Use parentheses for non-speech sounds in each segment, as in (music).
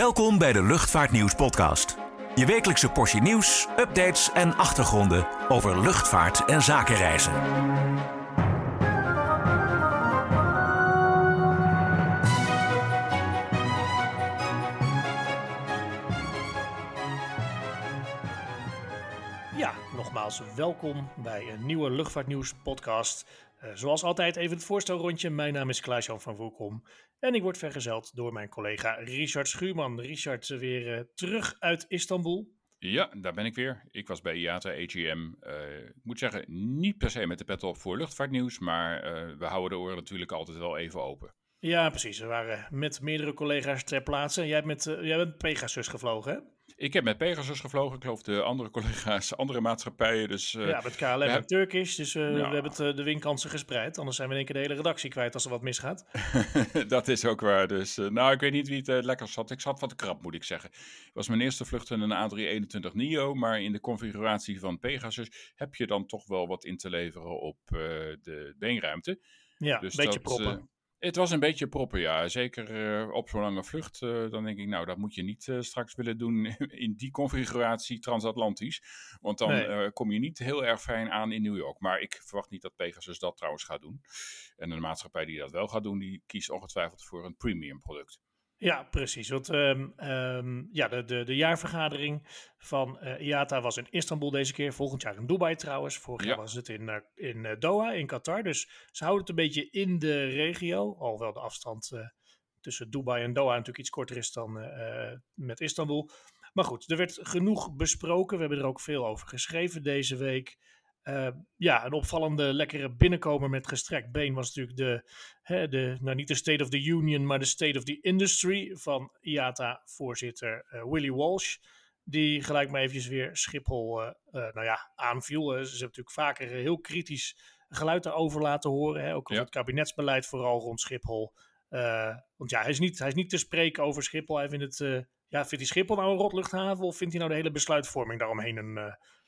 Welkom bij de Luchtvaartnieuws podcast. Je wekelijkse portie nieuws, updates en achtergronden over luchtvaart en zakenreizen. Ja, nogmaals welkom bij een nieuwe Luchtvaartnieuws podcast. Uh, zoals altijd even het voorstelrondje. Mijn naam is Klaas-Jan van Woekom en ik word vergezeld door mijn collega Richard Schuurman. Richard, weer uh, terug uit Istanbul. Ja, daar ben ik weer. Ik was bij IATA AGM. Uh, ik moet zeggen, niet per se met de pet op voor luchtvaartnieuws, maar we houden de oren natuurlijk altijd wel even open. Ja, precies. We waren met meerdere collega's ter plaatse. Jij, met, jij bent Pegasus gevlogen, hè? Ik heb met Pegasus gevlogen. Ik geloof de andere collega's, (laughs) andere maatschappijen. Dus, uh, ja, met KLM en Turkish. Dus uh, ja. we hebben het, uh, de winkansen gespreid. Anders zijn we in één keer de hele redactie kwijt als er wat misgaat. (laughs) dat is ook waar. Dus nou, ik weet niet wie het lekker zat. Ik zat wat krap, moet ik zeggen. Het was mijn eerste vlucht in een A321 NIO. Maar in de configuratie van Pegasus heb je dan toch wel wat in te leveren op de beenruimte. Ja, dus een beetje proppen. Het was een beetje proppen, ja. Zeker uh, op zo'n lange vlucht. Uh, dan denk ik, nou, dat moet je niet uh, straks willen doen (laughs) in die configuratie transatlantisch. Want dan nee. kom je niet heel erg fijn aan in New York. Maar ik verwacht niet dat Pegasus dat trouwens gaat doen. En een maatschappij die dat wel gaat doen, die kiest ongetwijfeld voor een premium product. Ja, precies. Want um, um, ja, de, de, de jaarvergadering van uh, IATA was in Istanbul deze keer. Volgend jaar in Dubai trouwens. Vorig jaar was het in, uh, in uh, Doha, in Qatar. Dus ze houden het een beetje in de regio. Alhoewel de afstand tussen Dubai en Doha natuurlijk iets korter is dan met Istanbul. Maar goed, er werd genoeg besproken. We hebben er ook veel over geschreven deze week. Uh, ja, een opvallende lekkere binnenkomer met gestrekt been was natuurlijk de, hè, de, nou niet de State of the Union, maar de State of the Industry van IATA-voorzitter uh, Willy Walsh. Die gelijk maar eventjes weer Schiphol uh, nou ja, aanviel. ze hebben natuurlijk vaker heel kritisch geluid daarover laten horen. Hè, ook over ja. het kabinetsbeleid, vooral rond Schiphol. want ja, hij is, niet, hij is niet te spreken over Schiphol. Hij vindt het, ja, vindt hij Schiphol nou een rotluchthaven of vindt hij nou de hele besluitvorming daaromheen een,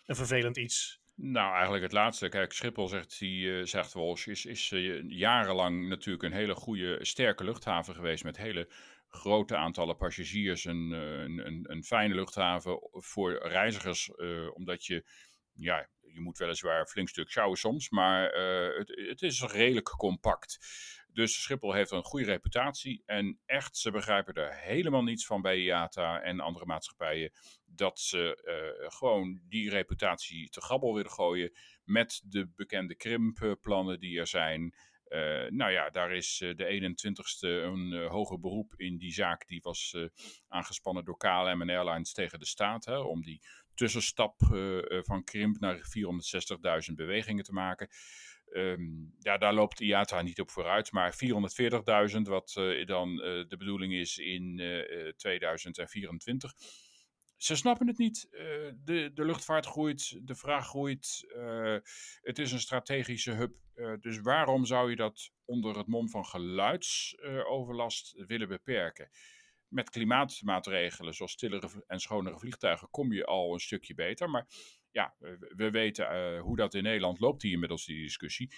een vervelend iets? Nou, eigenlijk het laatste. Kijk, Schiphol, zegt, die, uh, zegt Walsh, is, is uh, jarenlang natuurlijk een hele goede, sterke luchthaven geweest met hele grote aantallen passagiers. Een, uh, een, een, fijne luchthaven voor reizigers, omdat je, ja, je moet weliswaar een flink stuk sjouwen soms, maar het, het is redelijk compact. Dus Schiphol heeft een goede reputatie. En echt, ze begrijpen er helemaal niets van bij IATA en andere maatschappijen. Dat ze uh, gewoon die reputatie te grabbel willen gooien. Met de bekende krimpplannen die er zijn. Uh, nou ja, daar is de 21ste een hoger beroep in die zaak. Die was aangespannen door KLM en Airlines tegen de staat. Hè, om die tussenstap van krimp naar 460.000 bewegingen te maken. Um, ja, daar loopt IATA niet op vooruit, maar 440.000, wat uh, dan uh, de bedoeling is in uh, 2024. Ze snappen het niet. de, de luchtvaart groeit, de vraag groeit. het is een strategische hub. dus waarom zou je dat onder het mom van geluidsoverlast willen beperken? Met klimaatmaatregelen zoals stillere en schonere vliegtuigen kom je al een stukje beter. Maar ja, we weten uh, hoe dat in Nederland loopt hier inmiddels die discussie.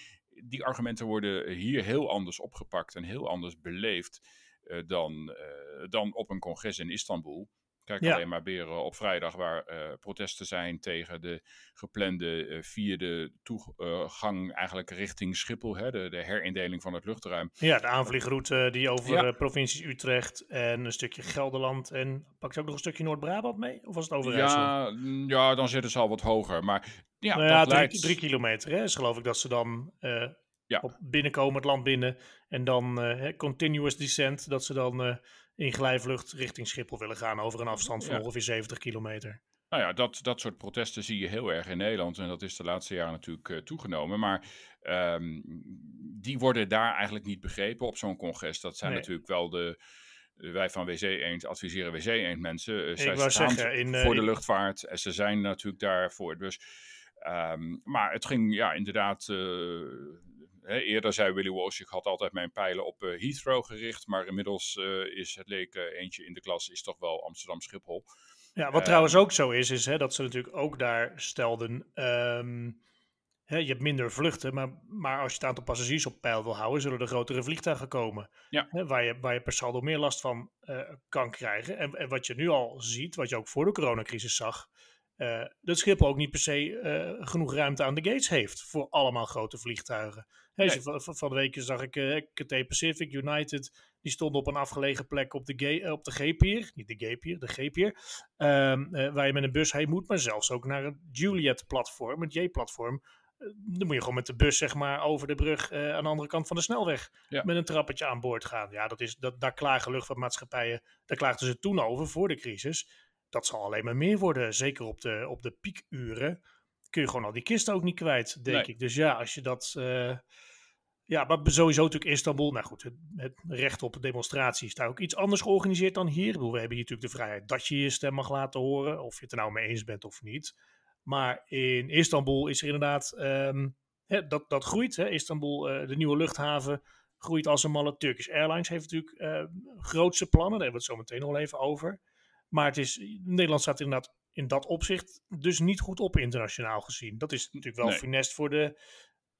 Die argumenten worden hier heel anders opgepakt en heel anders beleefd uh, dan, uh, dan op een congres in Istanbul. Kijk ja. alleen maar weer op vrijdag waar uh, protesten zijn tegen de geplande uh, vierde toegang eigenlijk richting Schiphol. Hè, de, de, herindeling van het luchtruim. Ja, de aanvliegroute die over ja. provincies Utrecht en een stukje Gelderland en pakt ze ook nog een stukje Noord-Brabant mee? Of was het Overijssel? Ja, ja, dan zitten ze al wat hoger. Maar ja, nou ja drie, leidt... drie, kilometer hè, is geloof ik dat ze dan uh, ja. op binnenkomen, het land binnen. En dan continuous descent, dat ze dan in glijvlucht richting Schiphol willen gaan over een afstand van ja. ongeveer 70 kilometer. Nou ja, dat, dat soort protesten zie je heel erg in Nederland. En dat is de laatste jaren natuurlijk uh, toegenomen. Maar um, die worden daar eigenlijk niet begrepen op zo'n congres. Dat zijn nee. natuurlijk wel de. Wij van WC Eend adviseren WC Eend mensen. Uh, zij staan zeggen, in, uh, voor de luchtvaart. En ze zijn natuurlijk daarvoor. Dus, um, maar het ging ja, inderdaad Hè, eerder zei Willy Walsh, ik had altijd mijn pijlen op uh, Heathrow gericht, maar inmiddels uh, is het leek uh, eentje in de klas, is toch wel Amsterdam-Schiphol. Ja, wat trouwens ook zo is, is hè, dat ze natuurlijk ook daar stelden, um, Hè, je hebt minder vluchten, maar, maar als je het aantal passagiers op peil wil houden, zullen er grotere vliegtuigen komen. Ja. Hè, waar, je, waar je per saldo meer last van kan krijgen. En, en, wat je nu al ziet, wat je ook voor de coronacrisis zag, uh, dat Schiphol ook niet per se uh, genoeg ruimte aan de gates heeft voor allemaal grote vliegtuigen. Hey, nee. van, van de week zag ik uh, Cathay Pacific, United, die stonden op een afgelegen plek op de, G, op de G-pier, niet de G-pier, de G-pier, um, waar je met een bus heen moet, maar zelfs ook naar het Juliet-platform, het J-platform. dan moet je gewoon met de bus zeg maar over de brug aan de andere kant van de snelweg ja. met een trappetje aan boord gaan. Ja, dat is, dat, daar klagen luchtvaartmaatschappijen, daar klaagden ze toen over voor de crisis dat zal alleen maar meer worden. Zeker op de, op de piekuren kun je gewoon al die kisten ook niet kwijt, denk nee. ik. Dus ja, als je dat... Uh, ja, maar sowieso natuurlijk Istanbul. Nou goed, het, het, recht op demonstratie is daar ook iets anders georganiseerd dan hier. Ik bedoel, we hebben hier natuurlijk de vrijheid dat je je stem mag laten horen. Of je het er nou mee eens bent of niet. Maar in Istanbul is er inderdaad... Um, hè, dat, dat groeit. Hè. Istanbul, uh, de nieuwe luchthaven, groeit als een malle. Turkish Airlines heeft natuurlijk uh, grootste plannen. Daar hebben we het zo meteen nog wel even over. Maar het is, Nederland staat inderdaad in dat opzicht dus niet goed op internationaal gezien. Dat is natuurlijk wel Nee. funest voor de,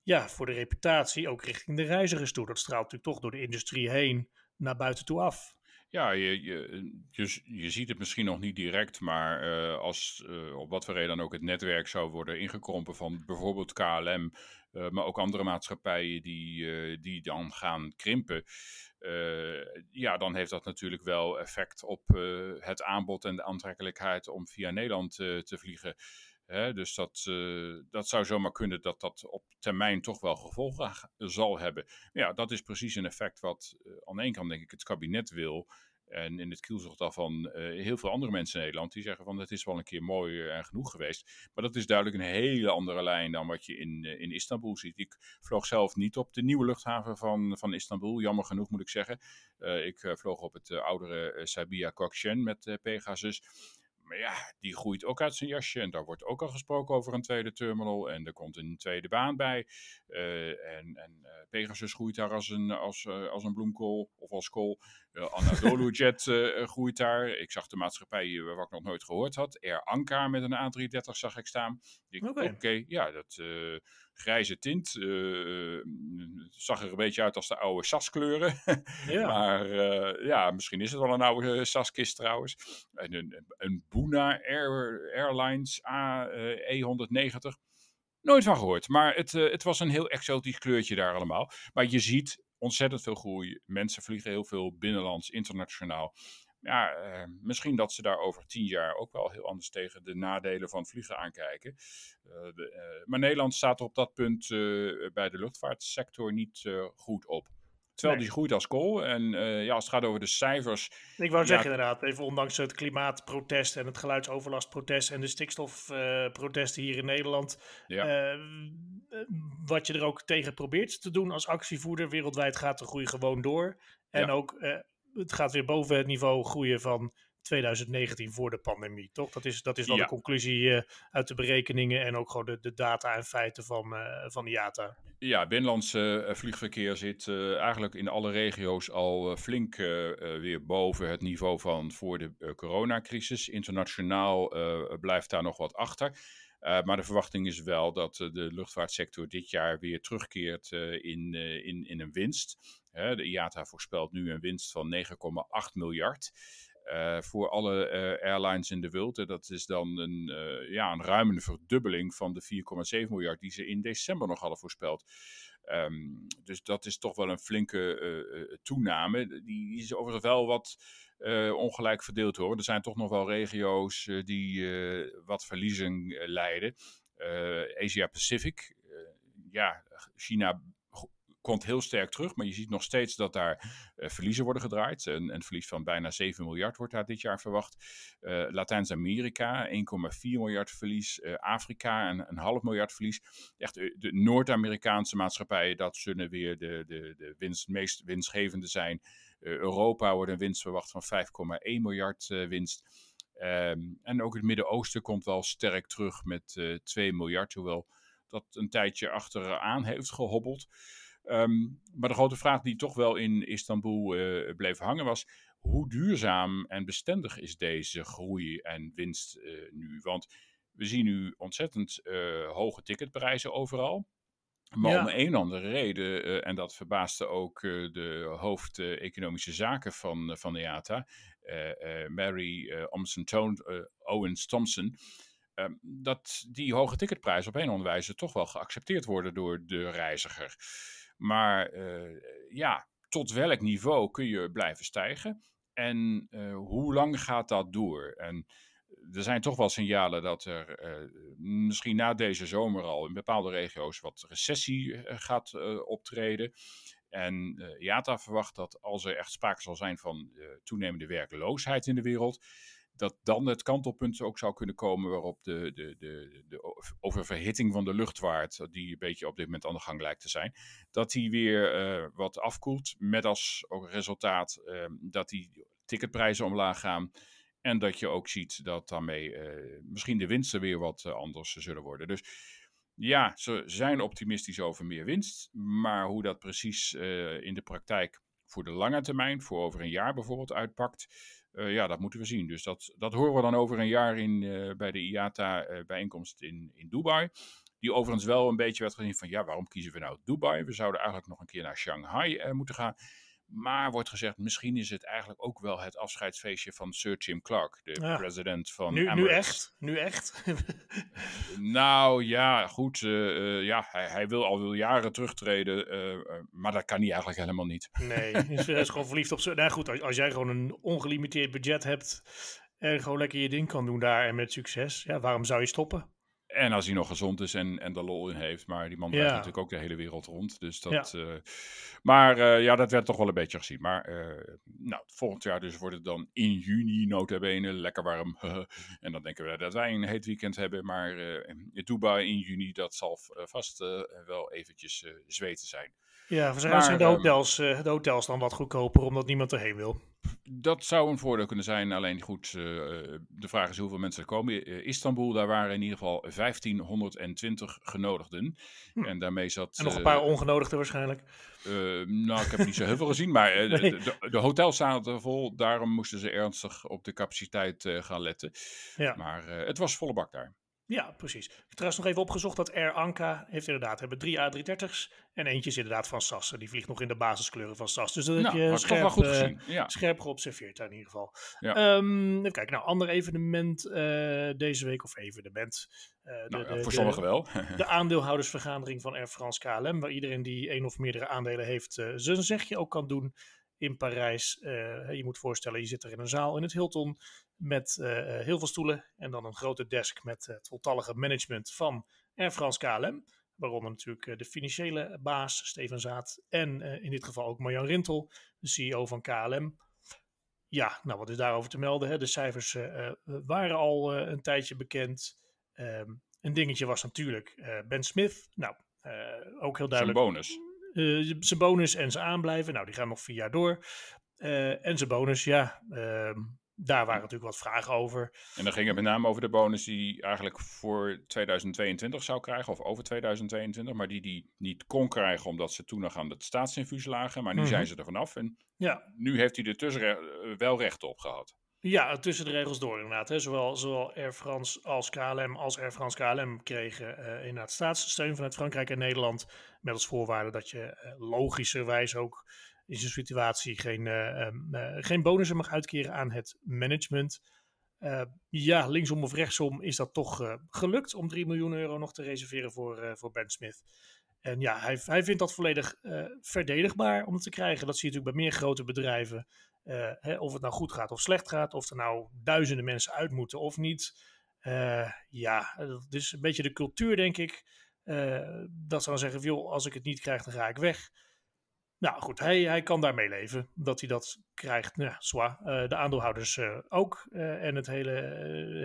ja, voor de reputatie, ook richting de reizigers toe. Dat straalt natuurlijk toch door de industrie heen naar buiten toe af. Ja, je, je, je, je ziet het misschien nog niet direct, maar uh, als uh, op wat voor reden dan ook het netwerk zou worden ingekrompen van bijvoorbeeld KLM, maar ook andere maatschappijen die, die dan gaan krimpen, ja, dan heeft dat natuurlijk wel effect op het aanbod en de aantrekkelijkheid om via Nederland te vliegen. Dus dat, uh, dat zou zomaar kunnen dat dat op termijn toch wel gevolgen zal hebben. Ja, dat is precies een effect wat uh, aan de ene kant denk ik het kabinet wil. En in het kielzocht daarvan uh, heel veel andere mensen in Nederland die zeggen van het is wel een keer mooi en genoeg geweest. Maar dat is duidelijk een hele andere lijn dan wat je in, in Istanbul ziet. Ik vloog zelf niet op de nieuwe luchthaven van, van Istanbul, jammer genoeg moet ik zeggen. ik vloog op het oudere Sabia Gökçen met Pegasus. Maar ja, die groeit ook uit zijn jasje. En daar wordt ook al gesproken over een tweede terminal. En er komt een tweede baan bij. Uh, en en uh, Pegasus groeit daar als een, als, uh, als een bloemkool of als kool. Anadolu Jet groeit daar. Ik zag de maatschappij waar ik nog nooit gehoord had. Air Anka met een A330 zag ik staan. Oké, okay. okay, ja, dat grijze tint. Uh, zag er een beetje uit als de oude SAS-kleuren. (laughs) Ja. maar uh, ja, misschien is het wel een oude SAS-kist trouwens. En een, een Buna Air, Airlines AE190. Nooit van gehoord. Maar het, uh, het was een heel exotisch kleurtje daar allemaal. Maar je ziet ontzettend veel groei. Mensen vliegen heel veel binnenlands, internationaal ja, uh, misschien dat ze daar over tien jaar ook wel heel anders tegen de nadelen van vliegen aankijken. Uh, de, uh, maar Nederland staat op dat punt bij de luchtvaartsector niet goed op. Terwijl nee. die groeit als kool. En ja, als het gaat over de cijfers. Ik wou ja, zeggen inderdaad, even ondanks het klimaatprotest en het geluidsoverlastprotest en de stikstofprotesten hier in Nederland. Ja. wat je er ook tegen probeert te doen als actievoerder wereldwijd gaat de groei gewoon door. En ja. ook het gaat weer boven het niveau groeien van 2019 voor de pandemie, toch? Dat is, dat is wel ja. de conclusie uh, uit de berekeningen en ook gewoon de, de data en feiten van, uh, van IATA. Ja, binnenlandse uh, vliegverkeer zit eigenlijk in alle regio's al flink weer boven het niveau van voor de coronacrisis. Internationaal blijft daar nog wat achter. Uh, maar de verwachting is wel dat uh, de luchtvaartsector dit jaar weer terugkeert uh, in, in, in een winst. de IATA voorspelt nu een winst van 9,8 miljard. Voor alle airlines in de wereld. dat is dan een, ja, een ruime verdubbeling van de 4,7 miljard die ze in december nog hadden voorspeld. Um, dus dat is toch wel een flinke toename. Die, is overigens wel wat uh, ongelijk verdeeld hoor. Er zijn toch nog wel regio's uh, die uh, wat verliezen leiden. Asia Pacific, ja, China komt heel sterk terug, maar je ziet nog steeds dat daar verliezen worden gedraaid. Een, verlies van bijna 7 miljard wordt daar dit jaar verwacht. Latijns-Amerika, 1,4 miljard verlies. Afrika, een, een, half miljard verlies. Echt de Noord-Amerikaanse maatschappijen, dat zullen weer de, de, de winst, meest winstgevende zijn. Europa wordt een winst verwacht van 5,1 miljard winst. Um, en ook het Midden-Oosten komt wel sterk terug met uh, 2 miljard, hoewel dat een tijdje achteraan heeft gehobbeld. Um, maar de grote vraag die toch wel in Istanbul uh, bleef hangen was: hoe duurzaam en bestendig is deze groei en winst nu? Want we zien nu ontzettend hoge ticketprijzen overal. Maar om een andere reden, en dat verbaasde ook de hoofd economische zaken van, van de IATA, Mary Owens Thompson, Ehm, dat die hoge ticketprijzen op een of andere wijze toch wel geaccepteerd worden door de reiziger. Maar uh, ja, tot welk niveau kun je blijven stijgen? En uh, hoe lang gaat dat door? En er zijn toch wel signalen dat er misschien na deze zomer al in bepaalde regio's wat recessie gaat optreden. En IATA verwacht dat als er echt sprake zal zijn van toenemende werkloosheid in de wereld, dat dan het kantelpunt ook zou kunnen komen waarop de, de, de, de oververhitting van de luchtvaart, die een beetje op dit moment aan de gang lijkt te zijn, dat die weer uh, wat afkoelt. Met als ook resultaat uh, dat die ticketprijzen omlaag gaan. En dat je ook ziet dat daarmee uh, misschien de winsten weer wat anders zullen worden. Dus ja, ze zijn optimistisch over meer winst. Maar hoe dat precies in de praktijk voor de lange termijn, voor over een jaar bijvoorbeeld, uitpakt uh, ja, dat moeten we zien. Dus dat, dat horen we dan over een jaar in, uh, bij de IATA-bijeenkomst uh, in, in Dubai. Die overigens wel een beetje werd gezien van, ja, waarom kiezen we nou Dubai? We zouden eigenlijk nog een keer naar Shanghai moeten gaan. Maar wordt gezegd, misschien is het eigenlijk ook wel het afscheidsfeestje van Sir Jim Clark, de president van nu, Nu echt? Nu echt? (laughs) nou ja, goed. Uh, uh, ja, hij, hij, wil al wel jaren terugtreden, uh, maar dat kan hij eigenlijk helemaal niet. Nee, (laughs) hij is, gewoon verliefd op zijn... Nou goed, als, als jij gewoon een ongelimiteerd budget hebt en gewoon lekker je ding kan doen daar en met succes, ja, waarom zou je stoppen? En als hij nog gezond is en, en de lol in heeft. Maar die man draait natuurlijk ook de hele wereld rond. Dus dat, ja. Uh, maar uh, ja, dat werd toch wel een beetje gezien. Maar uh, nou, volgend jaar dus wordt het dan in juni nota bene lekker warm. (laughs) en dan denken we dat wij een heet weekend hebben. Maar in Dubai in juni, dat zal vast wel eventjes zweten zijn. Ja, waarschijnlijk zijn de ehm, hotels, de hotels dan wat goedkoper omdat niemand erheen wil. Dat zou een voordeel kunnen zijn. Alleen goed, uh, de vraag is hoeveel mensen er komen. Uh, Istanbul, daar waren in ieder geval 1520 genodigden. Hm. En daarmee zat... En nog een paar ongenodigden waarschijnlijk. nou, ik heb niet zo heel veel gezien. Maar nee. de, de, de, hotels zaten vol. Daarom moesten ze ernstig op de capaciteit gaan letten. Ja. Maar het was volle bak daar. Ja, precies. Ik heb trouwens nog even opgezocht dat Air Anka heeft inderdaad hebben drie A330's en eentje is inderdaad van SAS. Die vliegt nog in de basiskleuren van SAS. Dus dat nou, heb je scherp, wel goed gezien. Ja. scherp geobserveerd in ieder geval. Ja. Um, even kijken, nou, ander evenement uh, deze week, of evenement. Uh, nou, de, voor sommigen wel. de (laughs) aandeelhoudersvergadering van Air France KLM, waar iedereen die één of meerdere aandelen heeft uh, zijn zegje ook kan doen in Parijs. Uh, je moet voorstellen, je zit er in een zaal in het Hilton met uh, heel veel stoelen en dan een grote desk met het voltallige management van Air France KLM. Waaronder natuurlijk de financiële baas Steven Zaat en in dit geval ook Marjan Rintel, de CEO van KLM. Ja, nou wat is daarover te melden? Hè? De cijfers waren al een tijdje bekend. Um, een dingetje was natuurlijk Ben Smith. Nou, ook heel duidelijk. Zijn bonus zijn bonus en zijn aanblijven. Nou, die gaan nog vier jaar door. En zijn bonus, ja, uh, daar waren natuurlijk wat vragen over. En dan ging het met name over de bonus die eigenlijk voor 2022 zou krijgen, of over 2022, maar die die niet kon krijgen omdat ze toen nog aan het staatsinfuus lagen. Maar nu mm -hmm. zijn ze er vanaf en ja. nu heeft hij er tussen wel recht op gehad. Ja, tussen de regels door inderdaad. Hè. Zowel, zowel Air France als KLM als Air France KLM kregen uh, inderdaad staatssteun vanuit Frankrijk en Nederland. Met als voorwaarde dat je uh, logischerwijs ook in zo'n situatie geen, um, geen bonussen mag uitkeren aan het management. ja, linksom of rechtsom is dat toch gelukt om 3 miljoen euro nog te reserveren voor, voor Ben Smith. En ja, hij, hij vindt dat volledig verdedigbaar om te krijgen. Dat zie je natuurlijk bij meer grote bedrijven. Hè, of het nou goed gaat of slecht gaat, of er nou duizenden mensen uit moeten of niet. Ja, dat is een beetje de cultuur, denk ik. Dat ze dan zeggen: joh, als ik het niet krijg, dan ga ik weg. Nou goed, hij, hij kan daarmee leven dat hij dat krijgt. Nou, zwaar. Uh, de aandeelhouders uh, ook. Uh, en het hele,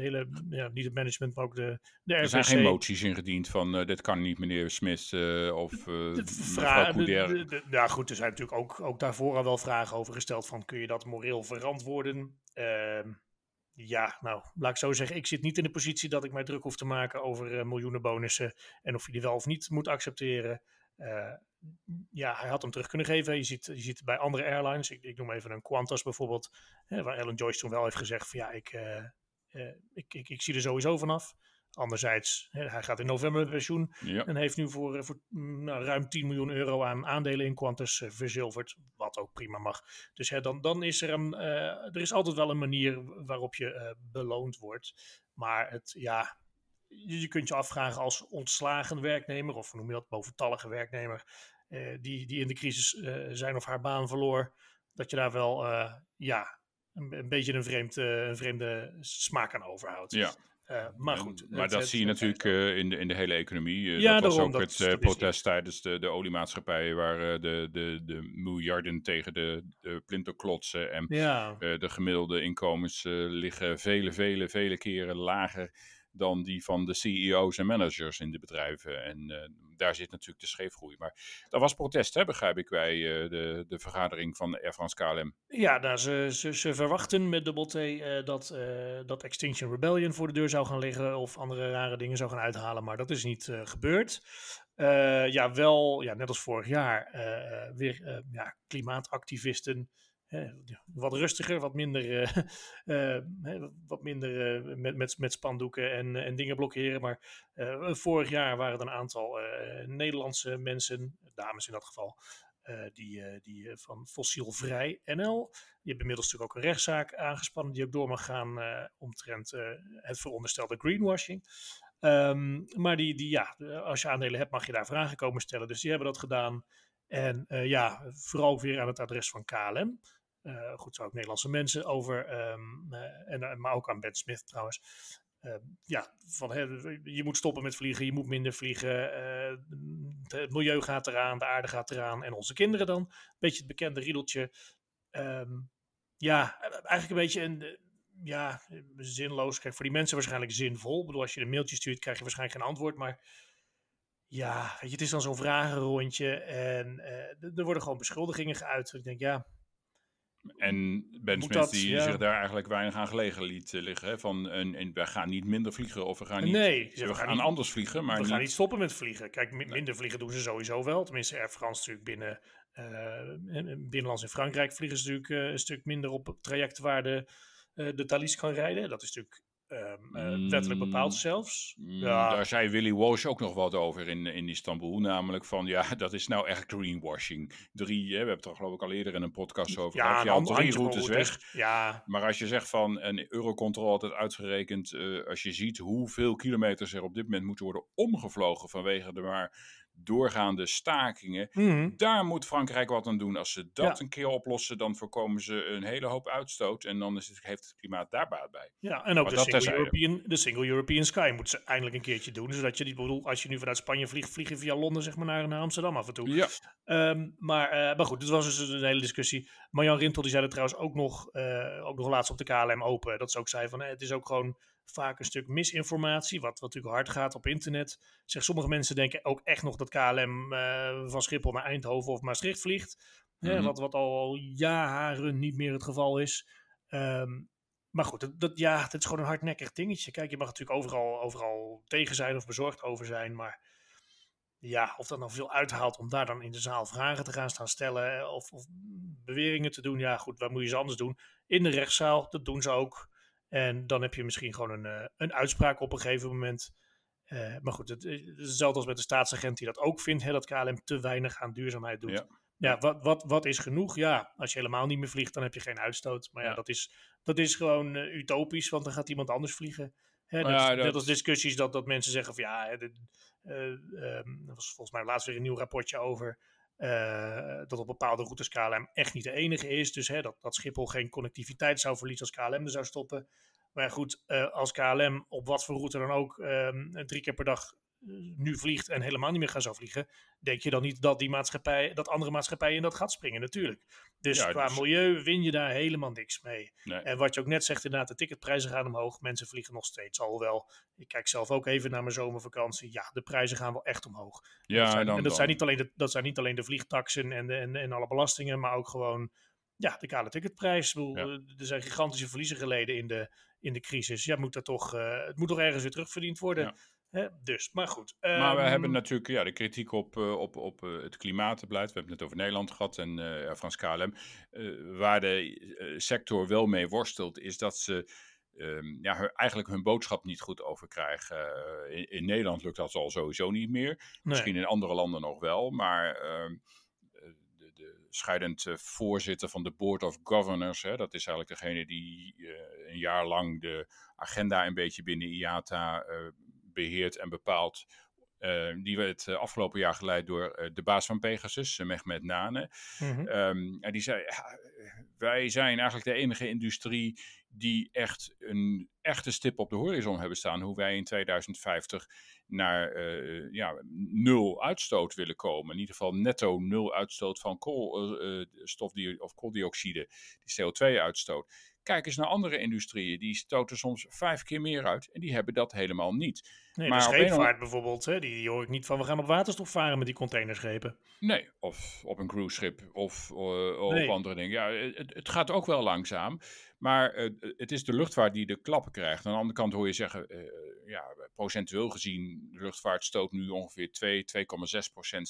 hele ja, niet het management, maar ook de, de RVC. Er zijn geen moties ingediend van dit kan niet meneer Smith of mevrouw Couder. Ja goed, er zijn natuurlijk ook, ook daarvoor al wel vragen over gesteld van kun je dat moreel verantwoorden? Ehm, ja, nou, laat ik zo zeggen, ik zit niet in de positie dat ik mij druk hoef te maken over miljoenen bonussen en of je die wel of niet moet accepteren. Ja, hij had hem terug kunnen geven. Je ziet, je ziet bij andere airlines, ik, ik noem even een Qantas bijvoorbeeld, hè, waar Alan Joyce toen wel heeft gezegd van ja, ik, uh, uh, ik, ik, ik, zie er sowieso vanaf. Anderzijds, hij gaat in november pensioen en heeft nu voor, voor mm, nou, ruim 10 miljoen euro aan aandelen in Qantas verzilverd, wat ook prima mag. Dus dan, dan is er een, er is altijd wel een manier waarop je beloond wordt. Maar het, ja, je, kunt je afvragen als ontslagen werknemer, of noem je dat, boventallige werknemer, eh, die, die in de crisis uh, zijn of haar baan verloor, dat je daar wel uh, ja, een, een, beetje een, vreemd, een vreemde smaak aan overhoudt. Ja. maar goed. maar dat zie je natuurlijk in, de, in de hele economie. ja, dat was ook het protest tijdens de, de oliemaatschappijen, waar de, de, de miljarden tegen de, de klotsen. En ja. de gemiddelde inkomens liggen vele, vele, vele keren lager dan die van de CEO's en managers in de bedrijven. En uh, daar zit natuurlijk de scheefgroei. Maar dat was protest, hè, begrijp ik, bij uh, de, de vergadering van Air France KLM. Ja, nou, ze, ze, ze verwachten met dubbel T uh, dat, dat Extinction Rebellion voor de deur zou gaan liggen of andere rare dingen zou gaan uithalen. Maar dat is niet gebeurd. ja, wel, ja, net als vorig jaar, weer ja, klimaatactivisten wat rustiger, wat minder, (laughs) uh, uh, wat minder uh, met, met, met spandoeken en, en dingen blokkeren. Maar vorig jaar waren er een aantal Nederlandse mensen, dames in dat geval, die, die van Fossielvrij NL. Die hebben inmiddels natuurlijk ook een rechtszaak aangespannen die ook door mag gaan omtrent het veronderstelde greenwashing. Um, maar die, die, ja, als je aandelen hebt, mag je daar vragen komen stellen. Dus die hebben dat gedaan. En ja, vooral weer aan het adres van KLM. Uh, goed, zo ook Nederlandse mensen over. Um, en, eh, maar ook aan Ben Smith trouwens. Ja, van, he, je moet stoppen met vliegen, je moet minder vliegen. Het milieu gaat eraan, de aarde gaat eraan en onze kinderen dan. Beetje het bekende riedeltje. Um, ja, eigenlijk een beetje een ja, zinloos. Kijk, voor die mensen waarschijnlijk zinvol. Ik bedoel, als je een mailtje stuurt, krijg je waarschijnlijk geen antwoord. Maar ja, weet je, het is dan zo'n vragenrondje. En er worden gewoon beschuldigingen geuit. Ik denk, ja, en Ben Smith die zich daar eigenlijk weinig aan gelegen liet eh, liggen. Hè? Van, en, en we gaan niet minder vliegen of we gaan niet... Nee, we, gaan, niet, anders vliegen, maar We niet... gaan niet stoppen met vliegen. Kijk, minder vliegen doen ze sowieso wel. Tenminste, Air France natuurlijk binnen... Uh, binnenlands in Frankrijk vliegen ze natuurlijk uh, een stuk minder op trajecten waar de, uh, de Thalys kan rijden. Dat is natuurlijk Um, wettelijk bepaald zelfs. Mm, ja. Daar zei Willy Walsh ook nog wat over in, in Istanbul. Namelijk van, ja, (laughs) dat is nou echt greenwashing. Drie, hè, we hebben het er geloof ik al eerder in een podcast over ja, gehad. Je haalt drie routes weg. Ja. Maar als je zegt van, een Eurocontrol had het uitgerekend... Uh, als je ziet hoeveel kilometers er op dit moment moeten worden omgevlogen... vanwege de maar doorgaande stakingen. Mhm. Daar moet Frankrijk wat aan doen. Als ze dat een keer oplossen, dan voorkomen ze een hele hoop uitstoot. En dan is het, heeft het klimaat daar baat bij. Ja, en ook de single, European, de single European Sky moeten ze eindelijk een keertje doen. Zodat je niet bedoel, als je nu vanuit Spanje vliegt, vliegen via Londen zeg maar, naar, naar Amsterdam af en toe. Ja. Um, maar, uh, maar goed, dit was dus een hele discussie. Marjan Rintel die zei er trouwens ook nog, uh, ook nog laatst op de KLM open. Dat ze ook zei van, eh, het is ook gewoon vaak een stuk misinformatie, wat, wat natuurlijk hard gaat op internet. Zeg, sommige mensen denken ook echt nog dat KLM uh, van Schiphol naar Eindhoven of Maastricht vliegt. Mm -hmm. wat, wat al jaren niet meer het geval is. Um, maar goed, dat, dat, ja, het is gewoon een hardnekkig dingetje. Kijk, je mag natuurlijk overal, overal tegen zijn of bezorgd over zijn, maar ja, of dat nou veel uithaalt om daar dan in de zaal vragen te gaan staan stellen of, of beweringen te doen. Ja, goed, wat moet je ze anders doen? In de rechtszaal, dat doen ze ook. En dan heb je misschien gewoon een, uh, een uitspraak op een gegeven moment. Uh, maar goed, het, het, is hetzelfde als met de staatsagent die dat ook vindt, hè, dat KLM te weinig aan duurzaamheid doet. Ja, ja wat, wat, wat is genoeg? Ja, als je helemaal niet meer vliegt, dan heb je geen uitstoot. Maar ja, ja. Dat, is, dat is gewoon uh, utopisch, want dan gaat iemand anders vliegen. Hè, net, ja, dat... net, als discussies dat, dat mensen zeggen van ja, dit, um, er was volgens mij laatst weer een nieuw rapportje over. Uh, dat op bepaalde routes KLM echt niet de enige is. Dus hè, dat, dat Schiphol geen connectiviteit zou verliezen als KLM er zou stoppen. Maar goed, uh, als KLM op wat voor route dan ook um, drie keer per dag nu vliegt en helemaal niet meer gaat zou vliegen, denk je dan niet dat die maatschappij, dat andere maatschappijen in dat gat springen, natuurlijk. Dus ja, qua dus... milieu win je daar helemaal niks mee. Nee. En wat je ook net zegt, inderdaad, de ticketprijzen gaan omhoog, mensen vliegen nog steeds, alhoewel, ik kijk zelf ook even naar mijn zomervakantie, ja, de prijzen gaan wel echt omhoog. Ja, dat zijn, dan, en dat zijn, niet alleen de, dat zijn niet alleen de vliegtaxen en, de, en, en alle belastingen, maar ook gewoon ja, de kale ticketprijs. Bedoel, ja. Er zijn gigantische verliezen geleden in de, in de crisis. Ja, moet dat toch, uh, het moet toch ergens weer terugverdiend worden. Ja. Dus, maar goed. Um, maar we hebben natuurlijk ja, de kritiek op, uh, op, op uh, het klimaatbeleid. We hebben het net over Nederland gehad en uh, Frans KLM. waar de sector wel mee worstelt, is dat ze ehm, ja, eigenlijk hun boodschap niet goed over krijgen. In, in, Nederland lukt dat al sowieso niet meer. Misschien in andere landen nog wel, maar ehm, de, de scheidend voorzitter van de Board of Governors, hè, dat is eigenlijk degene die een jaar lang de agenda een beetje binnen IATA beheert en bepaalt uh, die werd uh, afgelopen jaar geleid door uh, de baas van Pegasus, Mehmet Nane. Mm -hmm. um, en die zei, ja, wij zijn eigenlijk de enige industrie die echt een echte stip op de horizon hebben staan. Hoe wij in 2050 naar ja, nul uitstoot willen komen. In ieder geval netto nul uitstoot van koolstof of kooldioxide, die CO2-uitstoot. Kijk eens naar andere industrieën, die stoten soms vijf keer meer uit en die hebben dat helemaal niet. Nee, maar de scheepvaart bijvoorbeeld, hè, die, hoor ik niet van we gaan op waterstof varen met die containerschepen. Nee, of op een cruiseschip of uh, op andere dingen. Ja, het, het, gaat ook wel langzaam, maar uh, het is de luchtvaart die de klappen krijgt. Aan de andere kant hoor je zeggen, uh, ja, procentueel gezien, de luchtvaart stoot nu ongeveer 2, 2,6%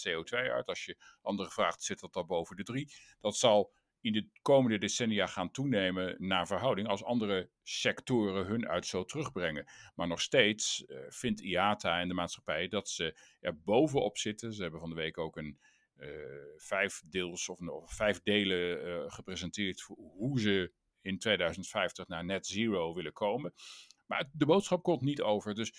CO2 uit. Als je anderen vraagt, zit dat al boven de 3. Dat zal in de komende decennia gaan toenemen naar verhouding als andere sectoren hun uitstoot terugbrengen. Maar nog steeds vindt IATA en de maatschappij dat ze er bovenop zitten. Ze hebben van de week ook een uh, vijf, deels, of, of vijf delen gepresenteerd voor hoe ze in 2050 naar net zero willen komen. Maar de boodschap komt niet over. Dus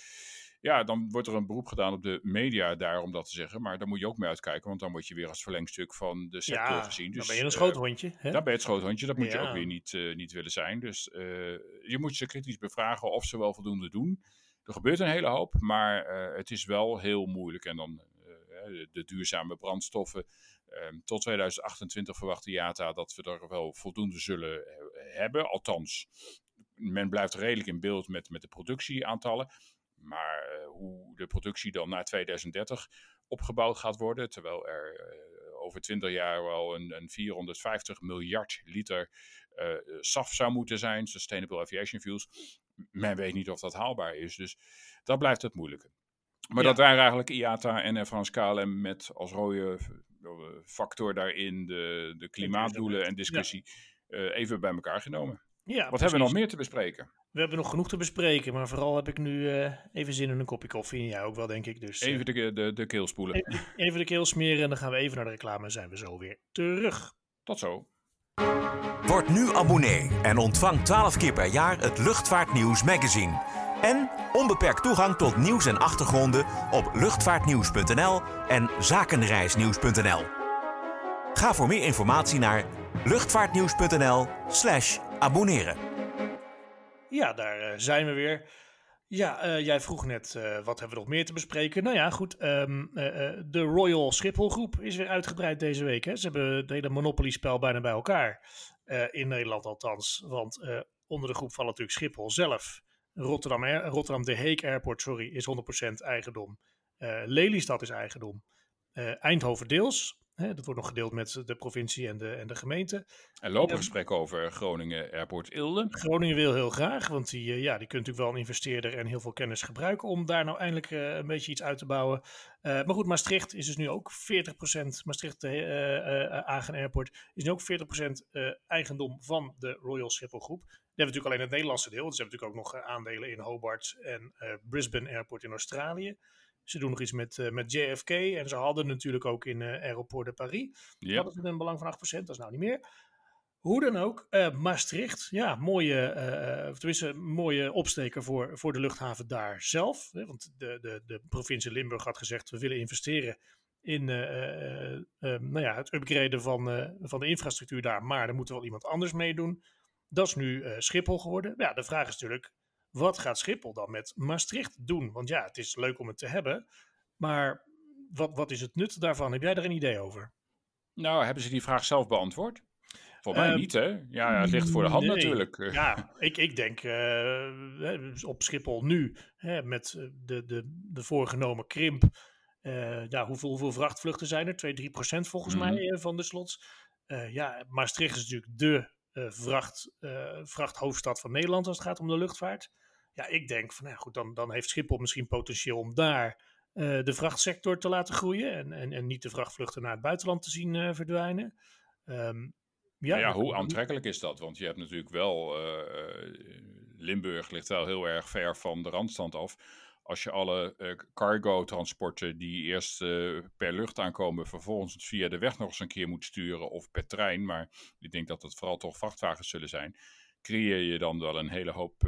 ja, dan wordt er een beroep gedaan op de media daar om dat te zeggen. Maar daar moet je ook mee uitkijken, want dan word je weer als verlengstuk van de sector ja, gezien. Dus, dan ben je een schoothondje. Uh, dan ben je het schoothondje, dat moet ja. je ook weer niet, uh, niet willen zijn. Dus uh, je moet ze kritisch bevragen of ze wel voldoende doen. Er gebeurt een hele hoop, maar het is wel heel moeilijk. En dan de, de, duurzame brandstoffen. Ehm, tot 2028 verwacht IATA dat we er wel voldoende zullen hebben. Althans, men blijft redelijk in beeld met, met de productieaantallen. Maar uh, hoe de productie dan na 2030 opgebouwd gaat worden, terwijl er uh, over 20 jaar wel een, een 450 miljard liter uh, SAF zou moeten zijn, Sustainable Aviation Fuels. Men weet niet of dat haalbaar is, dus dat blijft het moeilijke. Maar ja. dat waren eigenlijk IATA en Frans KLM met als rode factor daarin de, de klimaatdoelen en discussie even bij elkaar genomen. Ja, Wat precies. hebben we nog meer te bespreken? We hebben nog genoeg te bespreken, maar vooral heb ik nu uh, even zin in een kopje koffie. En jij ook wel, denk ik. Dus, uh, even de, de, de keel spoelen. Even, even, de keel smeren en dan gaan we even naar de reclame en zijn we zo weer terug. Tot zo. Word nu abonnee en ontvang 12 keer per jaar het Luchtvaartnieuws magazine. En onbeperkt toegang tot nieuws en achtergronden op luchtvaartnieuws.nl en zakenreisnieuws.nl. Ga voor meer informatie naar luchtvaartnieuws.nl slash abonneren. Ja, daar uh, zijn we weer. Ja, uh, jij vroeg net uh, wat hebben we nog meer te bespreken. Nou ja, goed. Um, de Royal Schiphol groep is weer uitgebreid deze week. Hè. Ze hebben het hele Monopoly-spel bijna bij elkaar. in Nederland althans. Want onder de groep vallen natuurlijk Schiphol zelf. Rotterdam, Air, Rotterdam de Heek Airport sorry, is 100% eigendom. Lelystad is eigendom. Eindhoven deels. Hè, dat wordt nog gedeeld met de provincie en de, en de gemeente. Er lopen gesprekken over Groningen Airport Ilde. Groningen wil heel graag, want die, uh, ja, die kunt natuurlijk wel een investeerder en heel veel kennis gebruiken om daar nou eindelijk uh, een beetje iets uit te bouwen. Uh, maar goed, Maastricht is dus nu ook 40%, Maastricht Agen Airport is nu ook 40% eigendom van de Royal Schiphol groep. Hebben natuurlijk alleen het Nederlandse deel, dus ze hebben natuurlijk ook nog aandelen in Hobart en Brisbane Airport in Australië. Ze doen nog iets met, uh, met JFK. En ze hadden natuurlijk ook in Aéroport de Paris. Ja. Hadden ze een belang van 8%. Dat is nou niet meer. Hoe dan ook, uh, Maastricht, ja, mooie, uh, tenminste, mooie opsteker voor, voor de luchthaven daar zelf. Hè, want de, de, de provincie Limburg had gezegd, we willen investeren in nou ja, het upgraden van, van de infrastructuur daar. Maar er moet wel iemand anders meedoen. Dat is nu Schiphol geworden. Ja, de vraag is natuurlijk, wat gaat Schiphol dan met Maastricht doen? Want ja, het is leuk om het te hebben, maar wat, wat is het nut daarvan? Heb jij er een idee over? Nou, hebben ze die vraag zelf beantwoord? Voor mij uh, niet, hè? Ja, ja, het ligt voor de hand nee. natuurlijk. (laughs) Ja, ik, ik denk uh, op Schiphol nu, hè, met de, de, de voorgenomen krimp. Uh, ja, hoeveel, hoeveel vrachtvluchten zijn er? 2, 3 procent volgens mm. mij van de slots. ja, Maastricht is natuurlijk de vracht, vrachthoofdstad van Nederland als het gaat om de luchtvaart. Ja, ik denk van, nou goed, dan, dan heeft Schiphol misschien potentieel om daar uh, de vrachtsector te laten groeien en, en, en niet de vrachtvluchten naar het buitenland te zien uh, verdwijnen. Um, ja, ja, hoe aantrekkelijk is dat? Want je hebt natuurlijk wel uh, Limburg ligt wel heel erg ver van de randstand af. Als je alle uh, cargo-transporten die eerst per lucht aankomen, vervolgens via de weg nog eens een keer moet sturen of per trein, maar ik denk dat het vooral toch vrachtwagens zullen zijn, creëer je dan wel een hele hoop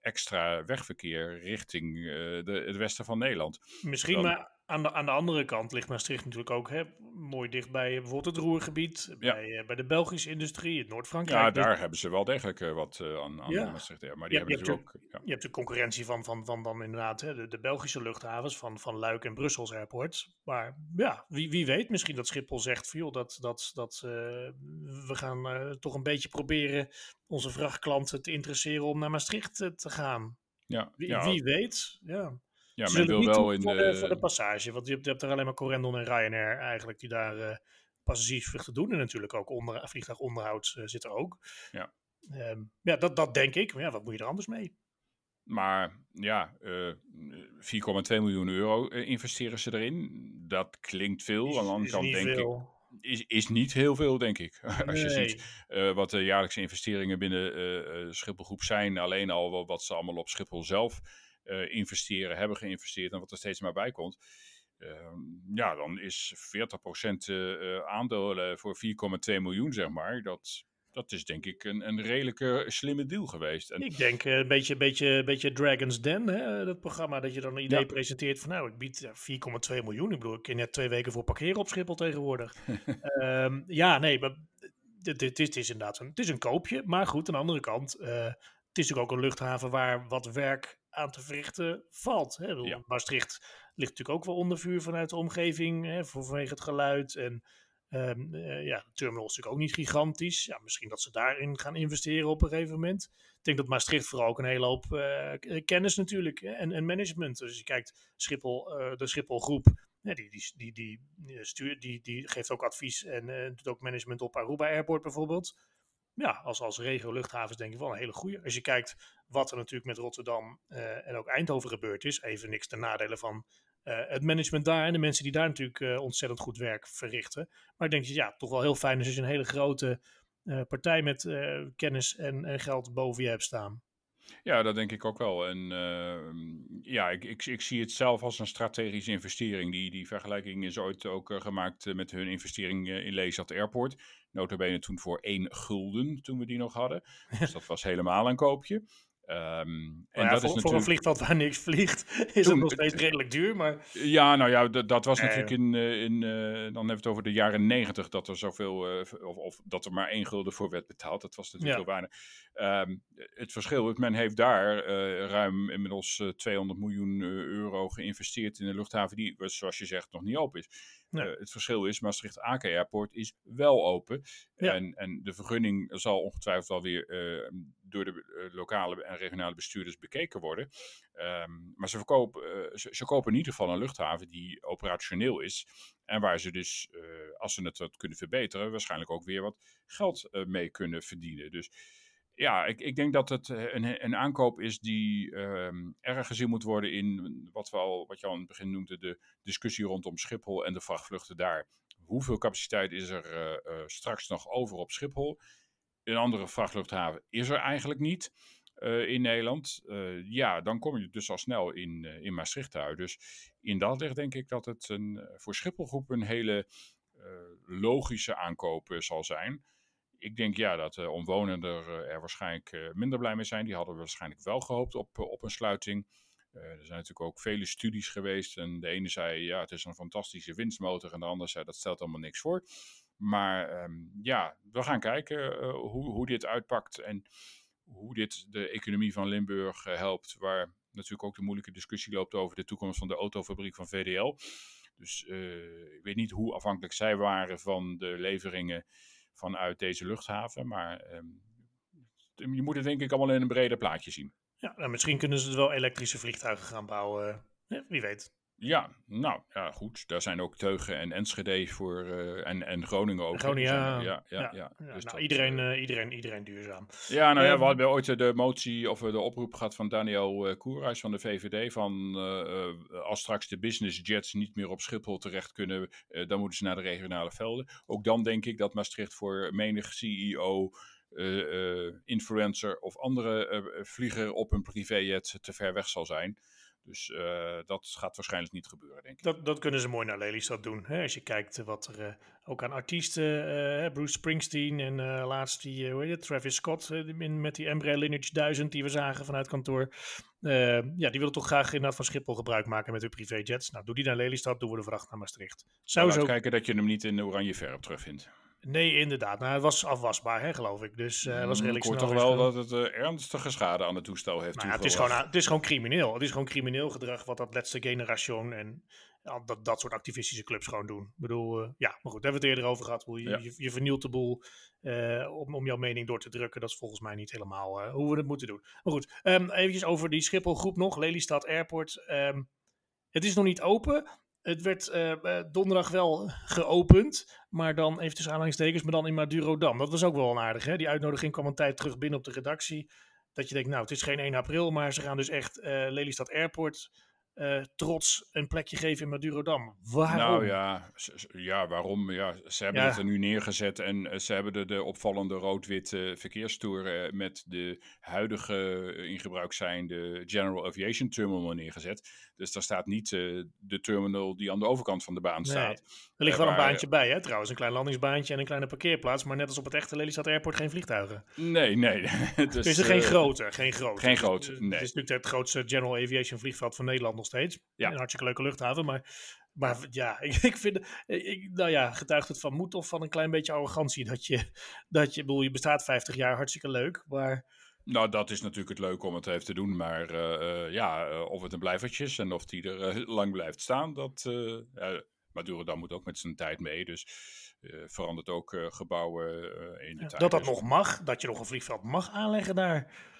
extra wegverkeer richting de, het westen van Nederland. Misschien, maar aan de, aan de andere kant ligt Maastricht natuurlijk ook hè, mooi dicht bij bijvoorbeeld het Roergebied, bij, uh, bij de Belgische industrie, het Noord-Frankrijk. Ja, dus daar hebben ze wel degelijk uh, wat uh, aan, aan ja. Maastricht. Ja, maar die je, hebben je ook. Ja. Je hebt de concurrentie van, van, van dan inderdaad hè, de, de Belgische luchthavens, van, van Luik en Brussels Airport. Maar ja, wie, wie weet, misschien dat Schiphol zegt, joh, dat, dat, dat we gaan toch een beetje proberen onze vrachtklanten te interesseren om naar Maastricht te gaan. Ja, wie, wie weet, ja. Ja, men wil wel in voor de... voor de passage, want je hebt, je hebt er alleen maar Corendon en Ryanair eigenlijk die daar uh, passagiersvluchten doen. En natuurlijk ook onder, vliegtuigonderhoud uh, zit er ook. Ja, um, ja dat, dat denk ik. Maar ja, wat moet je er anders mee? Maar ja, uh, 4,2 miljoen euro investeren ze erin. Dat klinkt veel. Is, Aan de andere kant denk veel. ik... Is, is niet heel veel, denk ik. (laughs) Als je ziet uh, wat de jaarlijkse investeringen binnen uh, Schipholgroep zijn. Alleen al wat ze allemaal op Schiphol zelf investeren, hebben geïnvesteerd en wat er steeds maar bij komt. Uh, ja, dan is 40% uh, aandelen voor 4,2 miljoen, zeg maar. Dat, dat is denk ik een, een redelijke slimme deal geweest. En ik denk een beetje, beetje, beetje Dragon's Den, hè, dat programma, dat je dan een idee ja. presenteert van nou, ik bied 4,2 miljoen. Ik bedoel, ik ken net twee weken voor parkeren op Schiphol tegenwoordig. um, (laughs) ja, nee, maar dit is, is inderdaad een, het is een koopje. Maar goed, aan de andere kant, uh, het is natuurlijk ook een luchthaven waar wat werk aan te verrichten valt. Hè. Ja. Maastricht ligt natuurlijk ook wel onder vuur vanuit de omgeving, hè, vanwege het geluid. En um, uh, ja, de terminal is natuurlijk ook niet gigantisch. Ja, misschien dat ze daarin gaan investeren op een gegeven moment. Ik denk dat Maastricht vooral ook een hele hoop uh, kennis natuurlijk hè, en, en management. Dus als je kijkt, Schiphol, uh, de Schiphol groep, ja, die, die, die, die, stuur, die, die geeft ook advies en doet ook management op Aruba Airport bijvoorbeeld ja, als, als regio-luchthavens denk ik wel een hele goede. Als je kijkt wat er natuurlijk met Rotterdam uh, en ook Eindhoven gebeurd is, even niks ten nadele van uh, het management daar en de mensen die daar natuurlijk uh, ontzettend goed werk verrichten. Maar ik denk dat ja, toch wel heel fijn is als je een hele grote partij met kennis en, en geld boven je hebt staan. Ja, dat denk ik ook wel. En uh, ja, ik, ik, ik, zie het zelf als een strategische investering. Die, die vergelijking is ooit ook uh, gemaakt uh, met hun investering in Lezat Airport. Notabene toen voor één gulden, toen we die nog hadden. Dus dat was helemaal een koopje. Um, en ja, dat voor, is natuurlijk... voor een vliegveld waar niks vliegt, (laughs) is Toen- het nog steeds redelijk duur. Maar Ja, nou ja, dat was Nee. natuurlijk in, eh, in eh, dan hebben we het over de jaren negentig, dat er zoveel, v- of, of dat er maar één gulden voor werd betaald. Dat was natuurlijk Ja. heel weinig. Ehm, het verschil is, men heeft daar ruim inmiddels eh, 200 miljoen euro geïnvesteerd in een luchthaven die, zoals je zegt, nog niet open is. Nee. Eh, het verschil is, Maastricht-Aken Airport is wel open. Ja. En, en de vergunning zal ongetwijfeld wel weer eh, door de eh, lokale en regionale bestuurders bekeken worden. Ehm, maar ze, verkopen, eh, ze, ze kopen in ieder geval een luchthaven die operationeel is. En waar ze dus, als ze het wat kunnen verbeteren, waarschijnlijk ook weer wat geld mee kunnen verdienen. Dus ja, ik, ik denk dat het eh, een, een aankoop is die ehm, erg gezien moet worden in wat, we al, wat je al in het begin noemde, de discussie rondom Schiphol en de vrachtvluchten daar. Hoeveel capaciteit is er eh, eh, straks nog over op Schiphol? Een andere vrachtluchthaven is er eigenlijk niet in Nederland. Ja, dan kom je dus al snel in, in Maastricht uit. Dus in dat licht denk ik dat het een, voor Schipholgroep een hele logische aankoop zal zijn. Ik denk ja dat de omwonenden er, er waarschijnlijk eh, minder blij mee zijn. Die hadden waarschijnlijk wel gehoopt op, eh, op een sluiting. Eh, er zijn natuurlijk ook vele studies geweest. En de ene zei ja, het is een fantastische winstmotor. En de ander zei dat stelt allemaal niks voor. Maar ehm, ja, we gaan kijken eh, hoe, hoe dit uitpakt. En hoe dit de economie van Limburg eh, helpt. Waar natuurlijk ook de moeilijke discussie loopt over de toekomst van de autofabriek van VDL. Dus eh, ik weet niet hoe afhankelijk zij waren van de leveringen vanuit deze luchthaven. Maar ehm, je moet het denk ik allemaal in een breder plaatje zien. ja, nou, misschien kunnen ze wel elektrische vliegtuigen gaan bouwen. Wie weet. Ja, nou ja, goed. Daar zijn ook Teugen en Enschede voor. eh, en, en Groningen ook. Groningen, ja. ja, ja, ja. Ja, Dus nou, iedereen, eh, eh, iedereen, iedereen duurzaam. Ja, nou ja, Ehm, we hadden ooit de motie of de oproep gehad van Daniel Koerhuis van de VVD. Van als straks de business jets niet meer op Schiphol terecht kunnen, dan moeten ze naar de regionale velden. Ook dan denk ik dat Maastricht voor menig CEO influencer of andere vlieger op een privéjet te ver weg zal zijn. Dus uh, dat gaat waarschijnlijk niet gebeuren, denk ik. Dat, dat kunnen ze mooi naar Lelystad doen. Hè? Als je kijkt wat er uh, ook aan artiesten, uh, Bruce Springsteen en laatst die, hoe heet het, Travis Scott in, met die Embraer Lineage 1000 die we zagen vanuit kantoor. ja, die willen toch graag inderdaad van Schiphol gebruik maken met hun privéjets. Nou, doe die naar Lelystad, doen we de vracht naar Maastricht. Zou zo... kijken dat je hem niet in de oranje verf terugvindt. Nee, inderdaad. Nou, het was afwasbaar, hè, geloof ik. Dus uh, was redelijk Ik hoor toch wel dat het uh, ernstige schade aan het toestel heeft nou, ja, het, is gewoon, het is gewoon crimineel. Het is gewoon crimineel gedrag wat dat laatste generation en dat, dat soort activistische clubs gewoon doen. Ik bedoel, uh, ja, maar goed, daar hebben we het eerder over gehad. Je, je, je, vernielt de boel om, om jouw mening door te drukken. Dat is volgens mij niet helemaal hoe we het moeten doen. Maar goed, um, eventjes over die Schiphol-groep nog. Lelystad Airport. Um, het is nog niet open. Het werd donderdag wel geopend. Maar dan even tussen aanhalingstekens, maar dan in Madurodam. Dat was ook wel een aardig. Hè? Die uitnodiging kwam een tijd terug binnen op de redactie. Dat je denkt, nou, het is geen 1 april, maar ze gaan dus echt uh, Lelystad Airport uh, trots een plekje geven in Madurodam. Waarom? Nou ja, ja waarom? Ja, ze hebben het er nu neergezet en eh, ze hebben de, de opvallende rood-witte verkeerstoer met de huidige in gebruik zijnde General Aviation Terminal neergezet. Dus daar staat niet uh, de terminal die aan de overkant van de baan staat. Er ligt wel een baantje bij, hè, trouwens. Een klein landingsbaantje en een kleine parkeerplaats. Maar net als op het echte Lelystad Airport geen vliegtuigen. Nee, nee. (laughs) dus, is er geen grote, geen grote. Geen grote, nee. Het is natuurlijk het grootste General Aviation vliegveld van Nederland nog steeds. Ja. Een hartstikke leuke luchthaven, maar... Maar ja, (laughs) ik, vind, ik, nou ja, getuigt het van moed of van een klein beetje arrogantie dat je, dat je, bedoel, je bestaat 50 jaar, hartstikke leuk, maar nou, dat is natuurlijk het leuke om het even te doen. Maar uh, uh, ja, uh, of het een blijvertje is en of die er (laughs) lang blijft staan, dat. maar dan moet ook met zijn tijd mee. Dus verandert ook gebouwen in de ja, tijd. Dat dat nog mag, dat je nog een vliegveld mag aanleggen daar.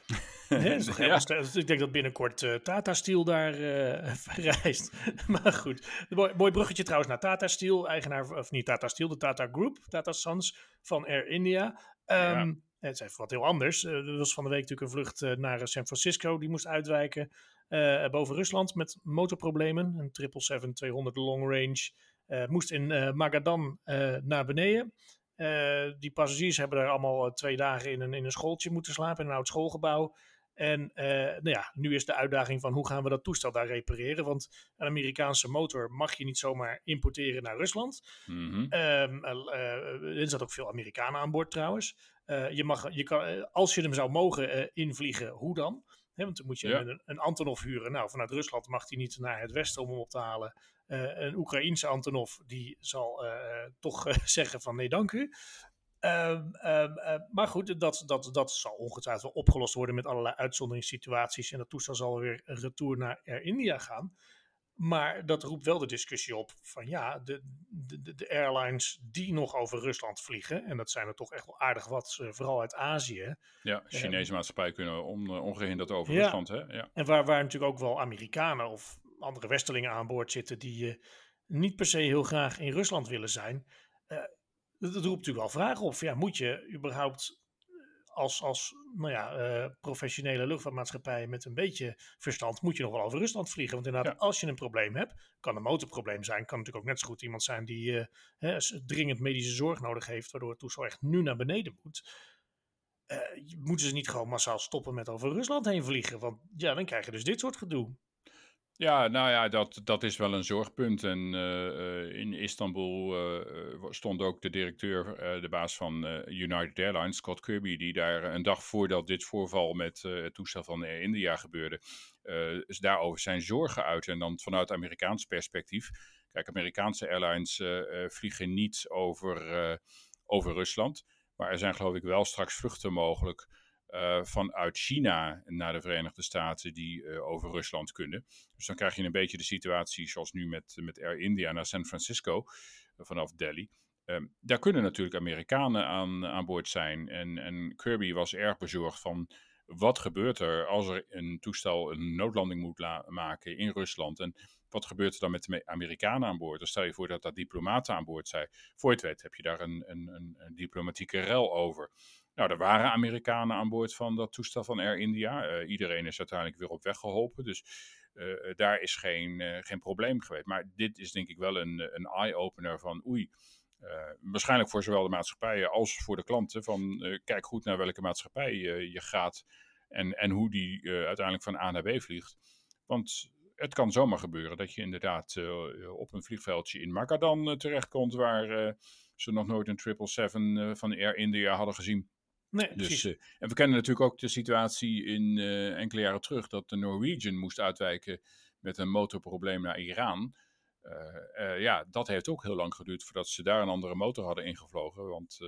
(laughs) ja. Ik denk dat binnenkort uh, Tata Steel daar (laughs) uh, reist. maar goed, mooi, mooi, bruggetje trouwens naar Tata Steel, eigenaar, of niet Tata Steel, de Tata Group, Tata Sons van Air India. Um, ja. Het is even wat heel anders. Uh, er was van de week natuurlijk een vlucht uh, naar San Francisco. Die moest uitwijken boven Rusland met motorproblemen. Een 777-200 long range. moest in Magadan naar beneden. die passagiers hebben daar allemaal twee dagen in een, in een schooltje moeten slapen. In een oud schoolgebouw. En nou ja, nu is de uitdaging van hoe gaan we dat toestel daar repareren? Want een Amerikaanse motor mag je niet zomaar importeren naar Rusland. Mm -hmm. um, er zat ook veel Amerikanen aan boord trouwens. Uh, je mag, je kan, als je hem zou mogen invliegen, hoe dan? He, want dan moet je ja. een, een, Antonov huren. Nou, vanuit Rusland mag hij niet naar het westen om hem op te halen. Een Oekraïense Antonov, die zal toch (laughs) zeggen van nee, dank u. Um, um, maar goed, dat, dat, dat zal ongetwijfeld opgelost worden met allerlei uitzonderingssituaties. En dat toestel zal weer een retour naar Air India gaan. Maar dat roept wel de discussie op van ja, de, de, de airlines die nog over Rusland vliegen, en dat zijn er toch echt wel aardig wat, vooral uit Azië. Ja, Chinese uh, maatschappij kunnen on, ongehinderd over ja, Rusland. Hè? Ja. En waar, waar natuurlijk ook wel Amerikanen of andere Westelingen aan boord zitten die uh, niet per se heel graag in Rusland willen zijn. Uh, dat, roept natuurlijk wel vragen op. Ja, moet je überhaupt als, als nou ja, uh, professionele luchtvaartmaatschappij met een beetje verstand moet je nog wel over Rusland vliegen. Want inderdaad, ja. als je een probleem hebt, kan een motorprobleem zijn. Kan natuurlijk ook net zo goed iemand zijn die uh, hè, dringend medische zorg nodig heeft, waardoor het toestel echt nu naar beneden moet. Uh, moeten ze niet gewoon massaal stoppen met over Rusland heen vliegen? Want ja, dan krijg je dus dit soort gedoe. Ja, nou ja, dat, dat is wel een zorgpunt. En uh, in Istanbul uh, stond ook de directeur, de baas van United Airlines, Scott Kirby, die daar een dag voordat dit voorval met het toestel van Air India gebeurde, daarover zijn zorgen uit. En dan vanuit Amerikaans perspectief. Kijk, Amerikaanse airlines vliegen niet over, over Rusland. Maar er zijn geloof ik wel straks vluchten mogelijk uh, vanuit China naar de Verenigde Staten die uh, over Rusland kunnen. Dus dan krijg je een beetje de situatie zoals nu met, met Air India naar San Francisco uh, vanaf Delhi. Um, daar kunnen natuurlijk Amerikanen aan, aan boord zijn. En, en Kirby was erg bezorgd van wat gebeurt er als er een toestel een noodlanding moet maken in Rusland. En wat gebeurt er dan met de Amerikanen aan boord? Dan stel je voor dat daar diplomaten aan boord zijn. Voor het weet heb je daar een, een, een diplomatieke rel over. Nou, er waren Amerikanen aan boord van dat toestel van Air India. Uh, iedereen is uiteindelijk weer op weg geholpen. Dus uh, daar is geen, uh, geen probleem geweest. Maar dit is denk ik wel een, een eye-opener van oei. waarschijnlijk voor zowel de maatschappijen als voor de klanten. Van kijk goed naar welke maatschappij je gaat en, en hoe die uiteindelijk van A naar B vliegt. Want het kan zomaar gebeuren dat je inderdaad op een vliegveldje in Magadan terechtkomt, waar ze nog nooit een 777 van Air India hadden gezien. Nee, dus, en we kennen natuurlijk ook de situatie in enkele jaren terug dat de Norwegian moest uitwijken met een motorprobleem naar Iran. Uh, ja, dat heeft ook heel lang geduurd voordat ze daar een andere motor hadden ingevlogen. Want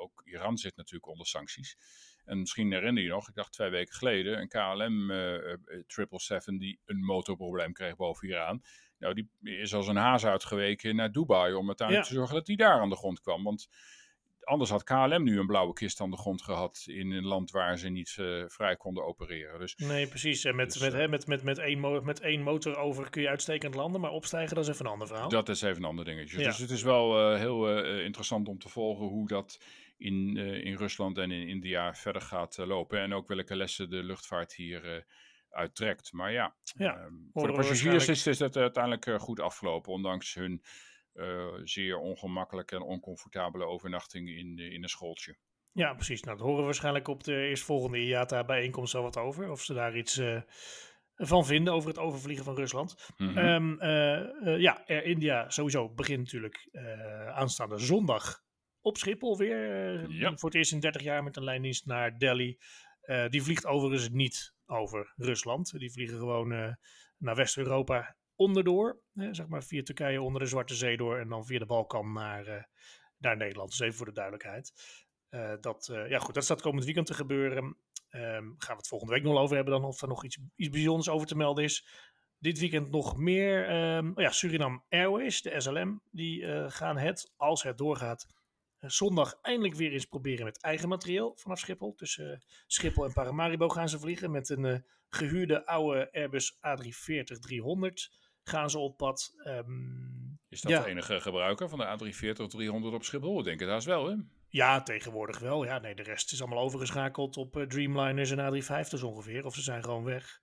ook Iran zit natuurlijk onder sancties. En misschien herinner je nog, ik dacht twee weken geleden, een KLM 777 die een motorprobleem kreeg boven Iran. Nou, die is als een haas uitgeweken naar Dubai om uiteindelijk te zorgen dat die daar aan de grond kwam. Want anders had KLM nu een blauwe kist aan de grond gehad in een land waar ze niet uh, vrij konden opereren. Dus, nee, precies. En met, dus, met, uh, met, met, met, één met één motor over kun je uitstekend landen, maar opstijgen dat is even een ander verhaal. Dat is even een ander dingetje. Ja. Dus het is wel uh, heel interessant om te volgen hoe dat in, in Rusland en in India verder gaat lopen. En ook welke lessen de luchtvaart hier uittrekt. Maar ja, ja ehm, voor de passagiers is, is het uiteindelijk goed afgelopen, ondanks hun zeer ongemakkelijke en oncomfortabele overnachting in, in een schooltje. Ja, precies. Nou, dat horen we waarschijnlijk op de eerstvolgende IATA-bijeenkomst zo wat over. Of ze daar iets uh, van vinden over het overvliegen van Rusland. Mm -hmm. um, uh, ja, Air India sowieso begint natuurlijk aanstaande zondag op Schiphol weer. Ja. Voor het eerst in 30 jaar met een lijndienst naar Delhi. die vliegt overigens niet over Rusland. Die vliegen gewoon naar West-Europa onderdoor. Hè, zeg maar via Turkije onder de Zwarte Zee door en dan via de Balkan naar, uh, naar Nederland. Dus even voor de duidelijkheid. Uh, dat, uh, ja goed, dat staat komend weekend te gebeuren. Um, gaan we het volgende week nog over hebben dan of er nog iets, iets bijzonders over te melden is. Dit weekend nog meer. Um, ja, Suriname Airways, de SLM, die gaan het, als het doorgaat, zondag eindelijk weer eens proberen met eigen materieel vanaf Schiphol. Tussen Schiphol en Paramaribo gaan ze vliegen met een gehuurde oude Airbus A340-300 gaan ze op pad. Um, is dat ja. de enige gebruiker van de A340-300 op Schiphol? Ik denk het haast wel, hè? Ja, tegenwoordig wel. Ja, nee, de rest is allemaal overgeschakeld op uh, Dreamliners en A350's ongeveer. Of ze zijn gewoon weg.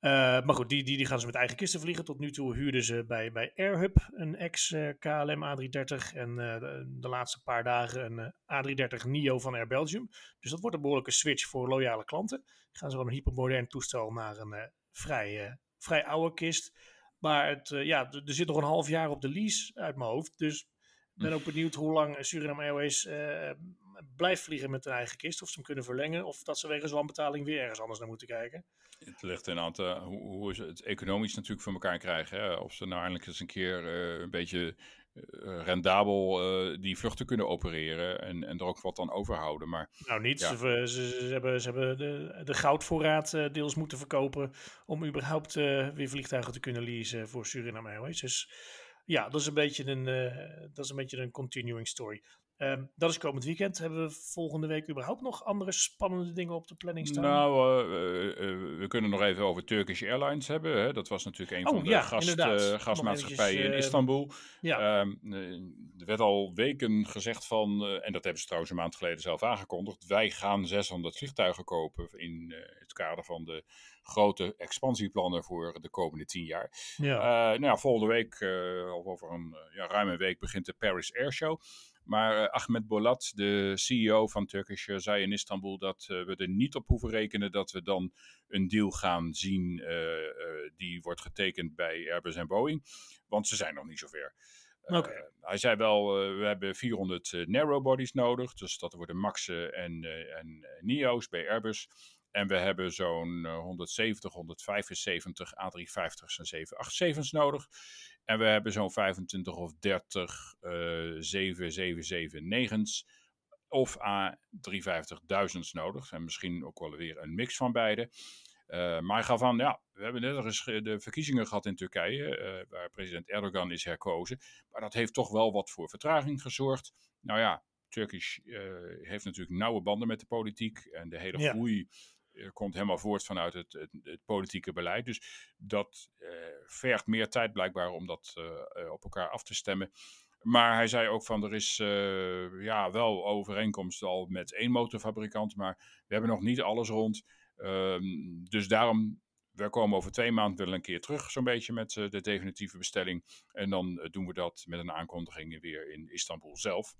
Uh, maar goed, die, die, die gaan ze met eigen kisten vliegen. Tot nu toe huurden ze bij, bij Airhub een ex-KLM A330 en uh, de, de, laatste paar dagen een A330 NIO van Air Belgium. Dus dat wordt een behoorlijke switch voor loyale klanten. Gaan ze van een hypermodern toestel naar een vrij, vrij oude kist. Maar het, uh, ja, er zit nog een half jaar op de lease uit mijn hoofd. Dus ik ben ook benieuwd hoe lang Suriname Airways uh, blijft vliegen met een eigen kist. Of ze hem kunnen verlengen. Of dat ze wegens wanbetaling weer ergens anders naar moeten kijken. Het ligt een aantal hoe, hoe ze het economisch natuurlijk voor elkaar krijgen. Hè? Of ze nou eindelijk eens een keer uh, een beetje rendabel uh, die vluchten kunnen opereren en, en er ook wat aan overhouden. Maar, nou, niet. Ja. Ze, ze, ze, hebben, ze hebben de, de goudvoorraad uh, deels moeten verkopen om überhaupt weer vliegtuigen te kunnen leasen voor Suriname Airways. Dus ja, dat is een beetje een, dat is een, beetje een continuing story. Um, dat is komend weekend. Hebben we volgende week überhaupt nog andere spannende dingen op de planning staan? Nou, uh, uh, we kunnen nog even over Turkish Airlines hebben. Hè. Dat was natuurlijk een oh, van de ja, gast, gastmaatschappijen in Istanbul. Ja. Um, er werd al weken gezegd van, en dat hebben ze trouwens een maand geleden zelf aangekondigd, wij gaan 600 vliegtuigen kopen in het kader van de grote expansieplannen voor de komende tien jaar. Ja. nou ja, volgende week, of over een ja, ruime week, begint de Paris Air Show. Maar uh, Ahmed Bolat, de CEO van Turkish, uh, zei in Istanbul dat uh, we er niet op hoeven rekenen dat we dan een deal gaan zien die wordt getekend bij Airbus en Boeing. Want ze zijn nog niet zover. Okay. hij zei wel, we hebben 400 narrowbodies nodig. Dus dat worden Maxen en, en NIO's bij Airbus. En we hebben zo'n 170, 175 A350's en 787's nodig. En we hebben zo'n 25 of 30 uh, 777-9's of A350.000's nodig. En misschien ook wel weer een mix van beide. Uh, maar gaf aan, ja, we hebben net de verkiezingen gehad in Turkije, uh, waar president Erdogan is herkozen. Maar dat heeft toch wel wat voor vertraging gezorgd. Nou ja, Turkish uh, heeft natuurlijk nauwe banden met de politiek en de hele groei komt helemaal voort vanuit het, het, het politieke beleid. Dus dat uh, vergt meer tijd blijkbaar om dat uh, op elkaar af te stemmen. Maar hij zei ook van er is ja, wel overeenkomst al met één motorfabrikant, maar we hebben nog niet alles rond. Um, dus daarom we komen over twee maanden wel een keer terug, zo'n beetje met de definitieve bestelling. En dan doen we dat met een aankondiging weer in Istanbul zelf.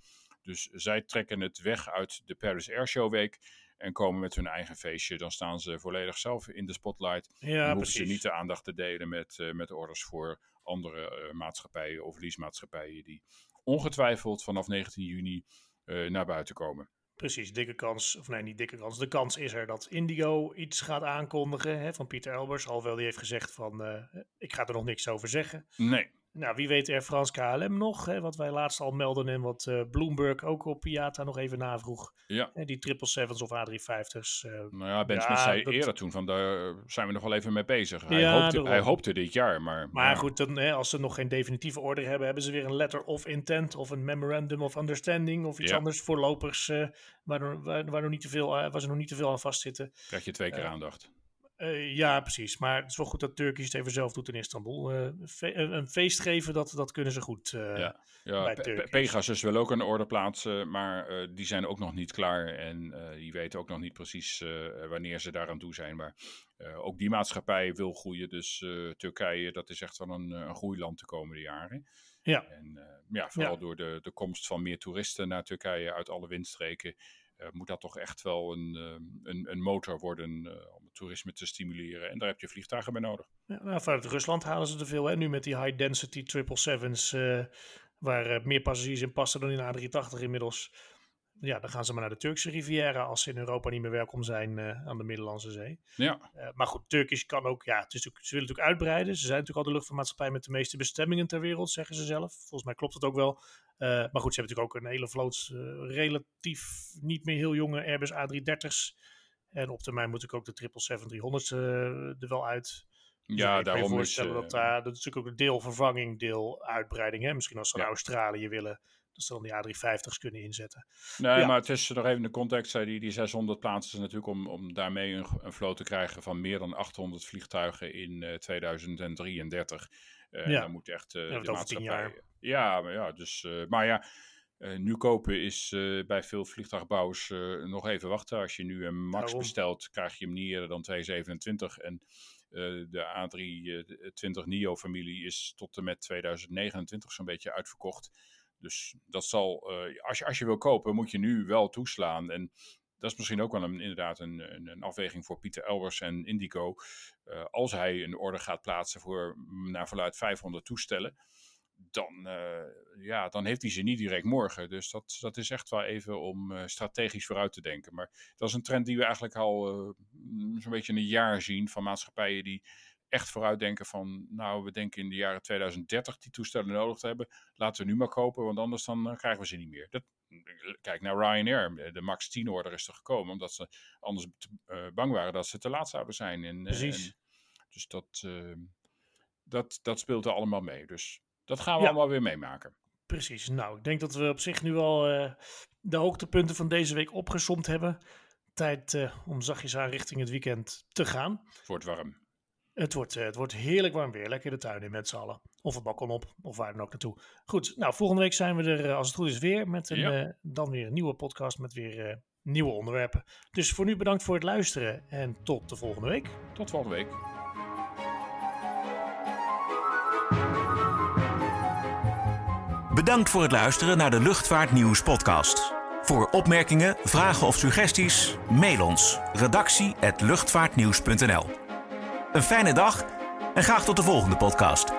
Dus zij trekken het weg uit de Paris Air Show Week en komen met hun eigen feestje. Dan staan ze volledig zelf in de spotlight. Ja, dan hoeven ze niet de aandacht te delen met, uh, met orders voor andere uh, maatschappijen of leasemaatschappijen die ongetwijfeld vanaf 19 juni uh, naar buiten komen. Precies, dikke kans, of nee, niet dikke kans. De kans is er dat Indigo iets gaat aankondigen hè, van Pieter Elbers. Alhoewel die heeft gezegd van, ik ga er nog niks over zeggen. Nee. Nou, wie weet Air France KLM nog, hè, wat wij laatst al melden en wat uh, Bloomberg ook op IATA nog even navroeg. Ja. Hè, die 777's of A350's. Uh, nou ja, Ben ja, zei dat... eerder toen van daar zijn we nog wel even mee bezig. Hij, ja, hoopte, hij hoopte dit jaar, maar... Maar ja. goed, dan, hè, als ze nog geen definitieve order hebben, hebben ze weer een letter of intent of een memorandum of understanding of iets anders voorlopers uh, waar, waar, waar, nog niet te veel, waar ze nog niet te veel aan vastzitten. Krijg je twee keer aandacht. Uh, ja, precies. Maar het is wel goed dat Turkish het even zelf doet in Istanbul. Uh, fe een feest geven, dat, dat kunnen ze goed uh, ja. ja, bij Turkish. Pegasus wil ook een orde plaatsen, maar die zijn ook nog niet klaar. En die weten ook nog niet precies wanneer ze daaraan toe zijn. Maar ook die maatschappij wil groeien. Dus Turkije, dat is echt wel een, een groeiland de komende jaren. Ja. En ja, vooral ja. door de, de komst van meer toeristen naar Turkije uit alle windstreken. moet dat toch echt wel een, een, een motor worden toerisme te stimuleren. En daar heb je vliegtuigen bij nodig. Ja, nou, vanuit Rusland halen ze te veel. Hè? Nu met die high density 777's, uh, waar uh, meer passagiers in passen dan in A380 inmiddels. Ja, dan gaan ze maar naar de Turkse Riviera als ze in Europa niet meer welkom zijn uh, aan de Middellandse Zee. Ja. maar goed, Turkish kan ook, ja, het is ze willen natuurlijk uitbreiden. Ze zijn natuurlijk al de luchtvaartmaatschappij met de meeste bestemmingen ter wereld, zeggen ze zelf. Volgens mij klopt het ook wel. maar goed, ze hebben natuurlijk ook een hele vloot relatief niet meer heel jonge Airbus A330's. En op termijn moet ik ook de 777-300 uh, er wel uit. Dus ja, daarom je voorstellen is, dat daar, dat is natuurlijk ook een deel vervanging, deel uitbreiding. Hè? Misschien als ze ja. naar Australië willen, dat ze dan die A350's kunnen inzetten. Nee, ja. maar het is nog even de context, die, die 600 plaatsen is natuurlijk om, om daarmee een, een vloot te krijgen van meer dan 800 vliegtuigen in uh, 2033. Uh, ja. Dan moet echt uh, de maatschappij... Ja, maar ja, dus, maar ja, uh, nu kopen is uh, bij veel vliegtuigbouwers uh, nog even wachten. Als je nu een Max bestelt, krijg je hem niet eerder dan 227. En de A320 NIO-familie is tot en met 2029 zo'n beetje uitverkocht. Dus dat zal, als, je, als je wil kopen, moet je nu wel toeslaan. En dat is misschien ook wel een, inderdaad een, een, een afweging voor Pieter Elbers en Indico. als hij een order gaat plaatsen voor, naar verluid, 500 toestellen dan, uh, ja, dan heeft hij ze niet direct morgen. Dus dat, dat is echt wel even om uh, strategisch vooruit te denken. Maar dat is een trend die we eigenlijk al uh, zo'n beetje een jaar zien van maatschappijen die echt vooruitdenken van, nou, we denken in de jaren 2030 die toestellen nodig te hebben. Laten we nu maar kopen, want anders dan krijgen we ze niet meer. Dat, kijk naar Ryanair. De MAX 10 order is er gekomen, omdat ze anders bang waren dat ze te laat zouden zijn. En, Precies. En, dus dat, dat, dat speelt er allemaal mee. Dus dat gaan we ja. allemaal weer meemaken. Precies. Nou, ik denk dat we op zich nu al uh, de hoogtepunten van deze week opgesomd hebben. Tijd uh, om zachtjes aan richting het weekend te gaan. Het wordt warm. Het wordt, uh, het wordt heerlijk warm weer. Lekker de tuin in met z'n allen. Of het balkon op, of waar dan ook naartoe. Goed, nou, volgende week zijn we er als het goed is weer. Met een, ja. dan weer een nieuwe podcast met weer nieuwe onderwerpen. Dus voor nu bedankt voor het luisteren. En tot de volgende week. Tot volgende week. Bedankt voor het luisteren naar de Luchtvaartnieuws podcast. Voor opmerkingen, vragen of suggesties, mail ons redactie@luchtvaartnieuws.nl. Een fijne dag en graag tot de volgende podcast.